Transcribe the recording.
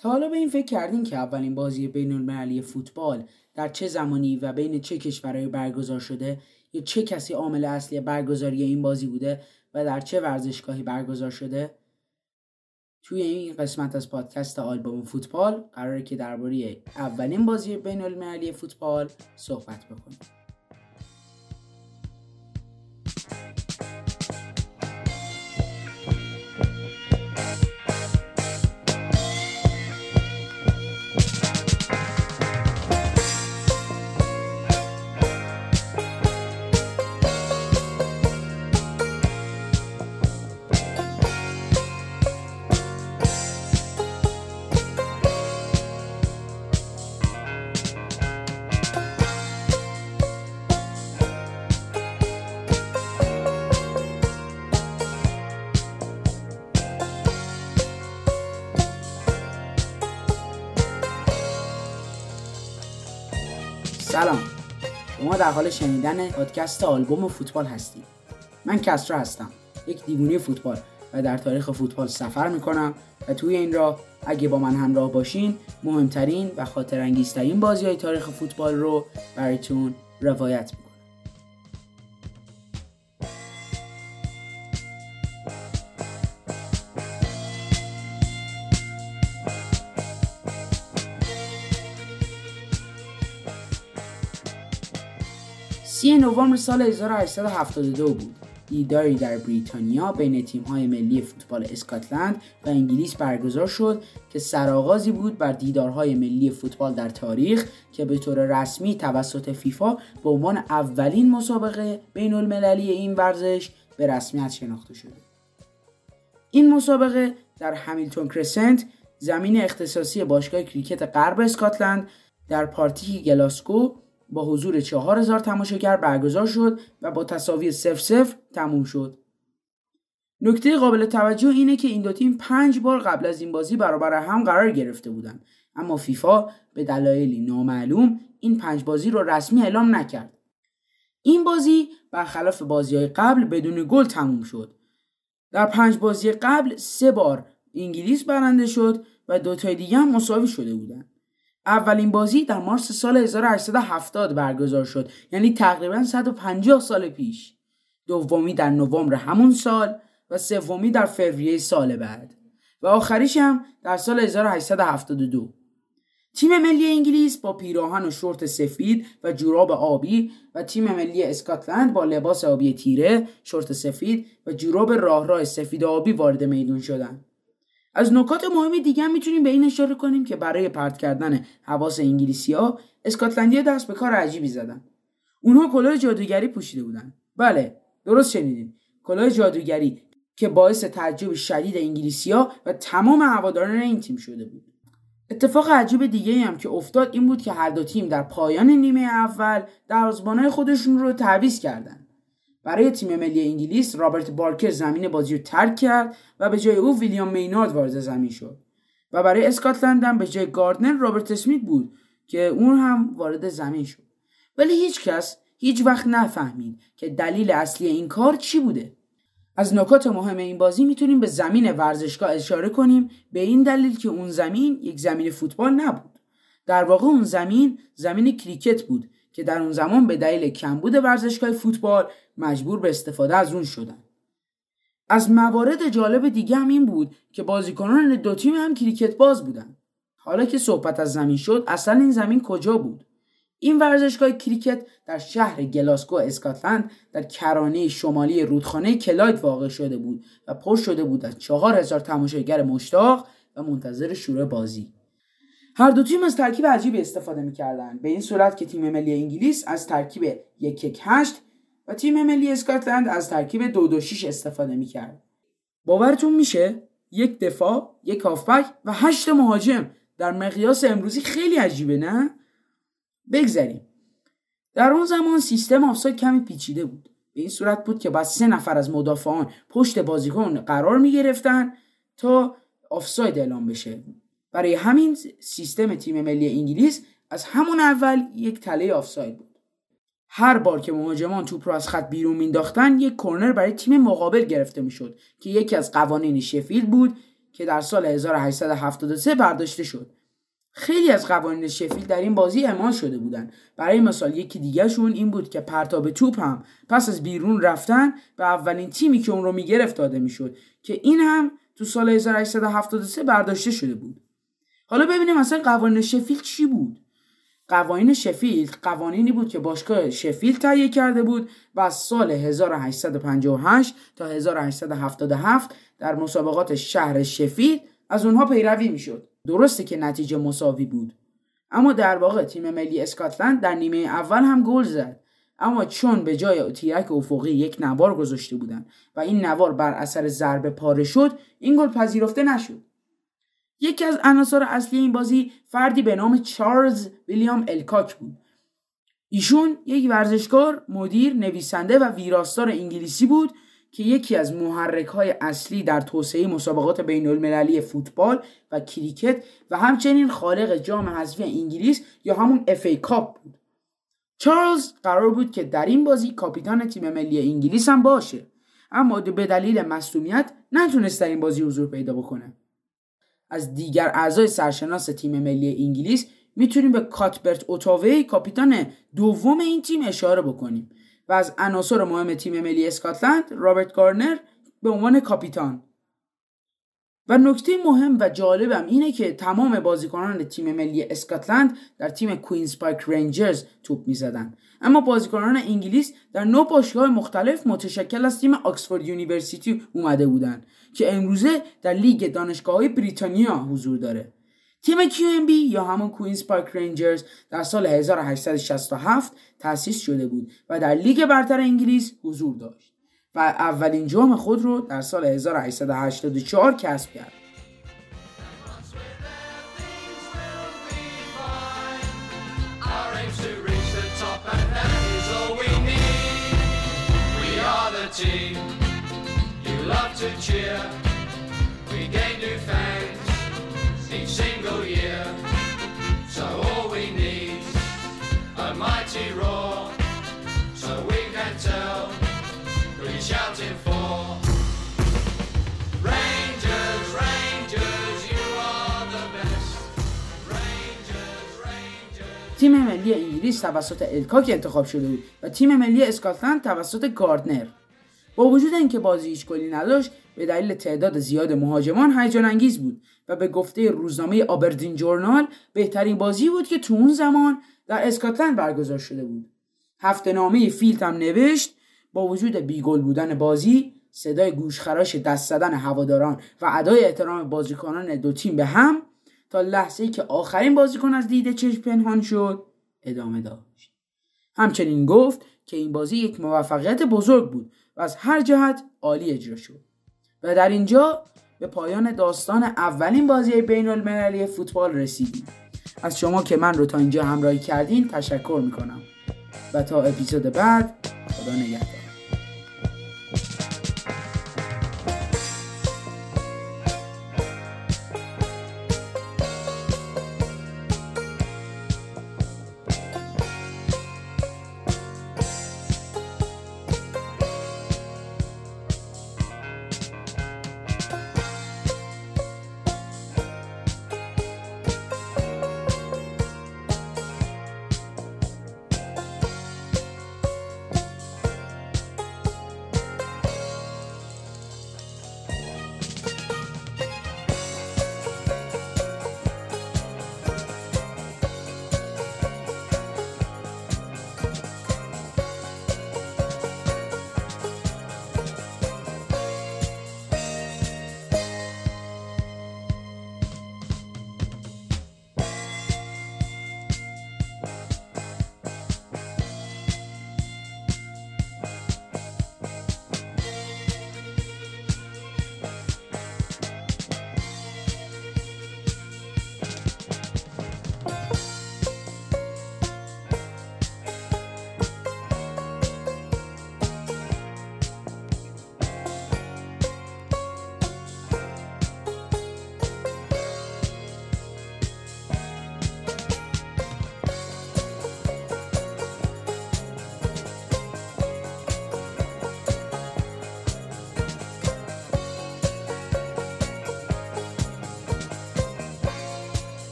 تا حالا به این فکر کردین که اولین بازی بین المللی فوتبال در چه زمانی و بین چه کشورهایی برگزار شده یا چه کسی عامل اصلی برگزاری این بازی بوده و در چه ورزشگاهی برگزار شده؟ توی این قسمت از پادکست آلبوم فوتبال قراره که درباره اولین بازی بین المللی فوتبال صحبت بکنیم. سلام. شما در حال شنیدن پادکست آلبوم فوتبال هستید من کسرا هستم. یک دیوونه فوتبال و در تاریخ فوتبال سفر می‌کنم و توی این راه اگه با من همراه باشین مهمترین و خاطر انگیزترین بازی های تاریخ فوتبال رو براتون روایت می‌کنم. سی نوامبر سال 1872 بود دیداری در بریتانیا بین تیم‌های ملی فوتبال اسکاتلند و انگلیس برگزار شد که سرآغازی بود بر دیدارهای ملی فوتبال در تاریخ که به طور رسمی توسط فیفا به عنوان اولین مسابقه بین المللی این ورزش به رسمیت شناخته شده. این مسابقه در همیلتون کرسنت زمین اختصاصی باشگاه کریکت غرب اسکاتلند در پارتی گلاسکو با حضور 4000 تماشاگر برگزار شد و با تساوی 0 0 تموم شد. نکته قابل توجه اینه که این دو تیم پنج بار قبل از این بازی برابر هم قرار گرفته بودند اما فیفا به دلایلی نامعلوم این پنج بازی رو رسمی اعلام نکرد. این بازی برخلاف بازی های قبل بدون گل تموم شد. در پنج بازی قبل سه بار انگلیس برنده شد و دو تای دیگه هم مساوی شده بودند. اولین بازی در مارس سال 1870 برگزار شد. یعنی تقریبا 150 سال پیش. دومی در نوامبر همون سال و سومی در فوریه سال بعد. و آخریش هم در سال 1872 تیم ملی انگلیس با پیراهن و شورت سفید و جوراب آبی و تیم ملی اسکاتلند با لباس آبی تیره، شورت سفید و جوراب راه راه سفید آبی وارد میدون شدند. از نکات مهم دیگه هم می‌تونیم به این اشاره کنیم که برای پرت کردن حواس انگلیسی ها اسکاتلندی دست به کار عجیبی زدن. اونها کلاه جادوگری پوشیده بودن. بله درست شنیدین. کلاه جادوگری که باعث تعجب شدید انگلیسی ها و تمام هواداران این تیم شده بود. اتفاق عجیب دیگه هم که افتاد این بود که هر دو تیم در پایان نیمه اول دروازه‌بانای خودشون رو تعویض کردن. برای تیم ملی انگلیس رابرت بارکر زمین بازی رو ترک کرد و به جای او ویلیام مینارد وارد زمین شد. و برای اسکاتلند هم به جای گاردنر رابرت اسمیت بود که اون هم وارد زمین شد. ولی هیچ کس هیچ وقت نفهمید که دلیل اصلی این کار چی بوده. از نکات مهم این بازی می‌تونیم به زمین ورزشگاه اشاره کنیم به این دلیل که اون زمین یک زمین فوتبال نبود. در واقع اون زمین زمین کریکت بود که در اون زمان به دلیل کمبود ورزشگاه فوتبال مجبور به استفاده از اون شدن. از موارد جالب دیگه هم این بود که بازیکنان دو تیم هم کریکت باز بودن. حالا که صحبت از زمین شد اصلا این زمین کجا بود؟ این ورزشگاه کریکت در شهر گلاسکو اسکاتلند در کرانه شمالی رودخانه کلاید واقع شده بود و پر شده بود از چهار هزار تماشاگر مشتاق و منتظر شروع بازی. هر دو تیم از ترکیب عجیبی استفاده می‌کردند به این صورت که تیم ملی انگلیس از ترکیب یک یک هشت و تیم ملی اسکاتلند از ترکیب دو دو شیش استفاده می‌کرد. باورتون میشه؟ یک دفاع یک هافبک و هشت مهاجم. در مقیاس امروزی خیلی عجیبه نه؟ بگذریم. در اون زمان سیستم آفساید کمی پیچیده بود. به این صورت بود که بعد سه نفر از مدافعان پشت بازیکن قرار می گرفتن تا آفساید اعلام بشه. برای همین سیستم تیم ملی انگلیس از همون اول یک تله آفساید بود. هر بار که مهاجمان توپ رو از خط بیرون مینداختن یک کرنر برای تیم مقابل گرفته می‌شد که یکی از قوانین شفیلد بود که در سال 1873 برداشته شد. خیلی از قوانین شفیل در این بازی اعمال شده بودند برای مثال یکی دیگهشون این بود که پرتاب توپ هم پس از بیرون رفتن به اولین تیمی که اون رو می‌گرفت داده می‌شد که این هم تو سال 1873 برداشته شده بود. حالا ببینیم مثلا قوانین شفیل چی بود؟ قوانین شفیلد قوانینی بود که باشگاه شفیلد تهیه کرده بود و از سال 1858 تا 1877 در مسابقات شهر شفیلد از اونها پیروی می‌شد. درسته که نتیجه مساوی بود. اما در واقع تیم ملی اسکاتلند در نیمه اول هم گل زد. اما چون به جای تیرک افقی یک نوار گذاشته بودند و این نوار بر اثر ضربه پاره شد این گل پذیرفته نشد. یکی از عناصر اصلی این بازی فردی به نام چارلز ویلیام الکاک بود. ایشون یک ورزشکار مدیر نویسنده و ویراستار انگلیسی بود که یکی از محرک های اصلی در توسعه مسابقات بین المللی فوتبال و کریکت و همچنین خالق جام حذفی انگلیس یا همون FA Cup بود. چارلز قرار بود که در این بازی کاپیتان تیم ملی انگلیس هم باشه اما به دلیل مصونیت نتونست در این بازی حضور پیدا بکنه. از دیگر اعضای سرشناس تیم ملی انگلیس می‌تونیم به کاتبرت اوتاوی کاپیتان دوم این تیم اشاره بکنیم. و از عناصر مهم تیم ملی اسکاتلند رابرت گارنر به عنوان کاپیتان. و نکته مهم و جالبم اینه که تمام بازیکنان تیم ملی اسکاتلند در تیم کوینز پارک رنجرز توپ می‌زدن. اما بازیکنان انگلیس در نه باشگاه مختلف متشکل از تیم آکسفورد University اومده بودند که امروزه در لیگ دانشگاه های بریتانیا حضور داره. تیم QPR یا همون کوینز پارک رنجرز در سال 1867 تأسیس شده بود و در لیگ برتر انگلیس حضور داشت. و اولین جام خود رو در سال 1884 کسب کرد. تیم ملی انگلیس توسط الکاک انتخاب شده بود و تیم ملی اسکاتلند توسط گاردنر. با وجود اینکه بازی هیچ گلی نداشت به دلیل تعداد زیاد مهاجمان هیجان انگیز بود و به گفته روزنامه آبردین جورنال بهترین بازی بود که تو اون زمان در اسکاتلند برگزار شده بود. هفته نامه فیلت هم نوشت با وجود بیگل بودن بازی صدای گوشخراش دست زدن هواداران و ادای احترام بازیکنان دو تیم به هم تا لحظه ای که آخرین بازیکن از دید چشم پنهان شد ادامه داشت. همچنین گفت که این بازی یک موفقیت بزرگ بود و از هر جهت عالی اجرا شد. و در اینجا به پایان داستان اولین بازی بین المللی فوتبال رسیدیم. از شما که من رو تا اینجا همراهی کردین تشکر می‌کنم. و تا اپیزود بعد خدا نگهدار.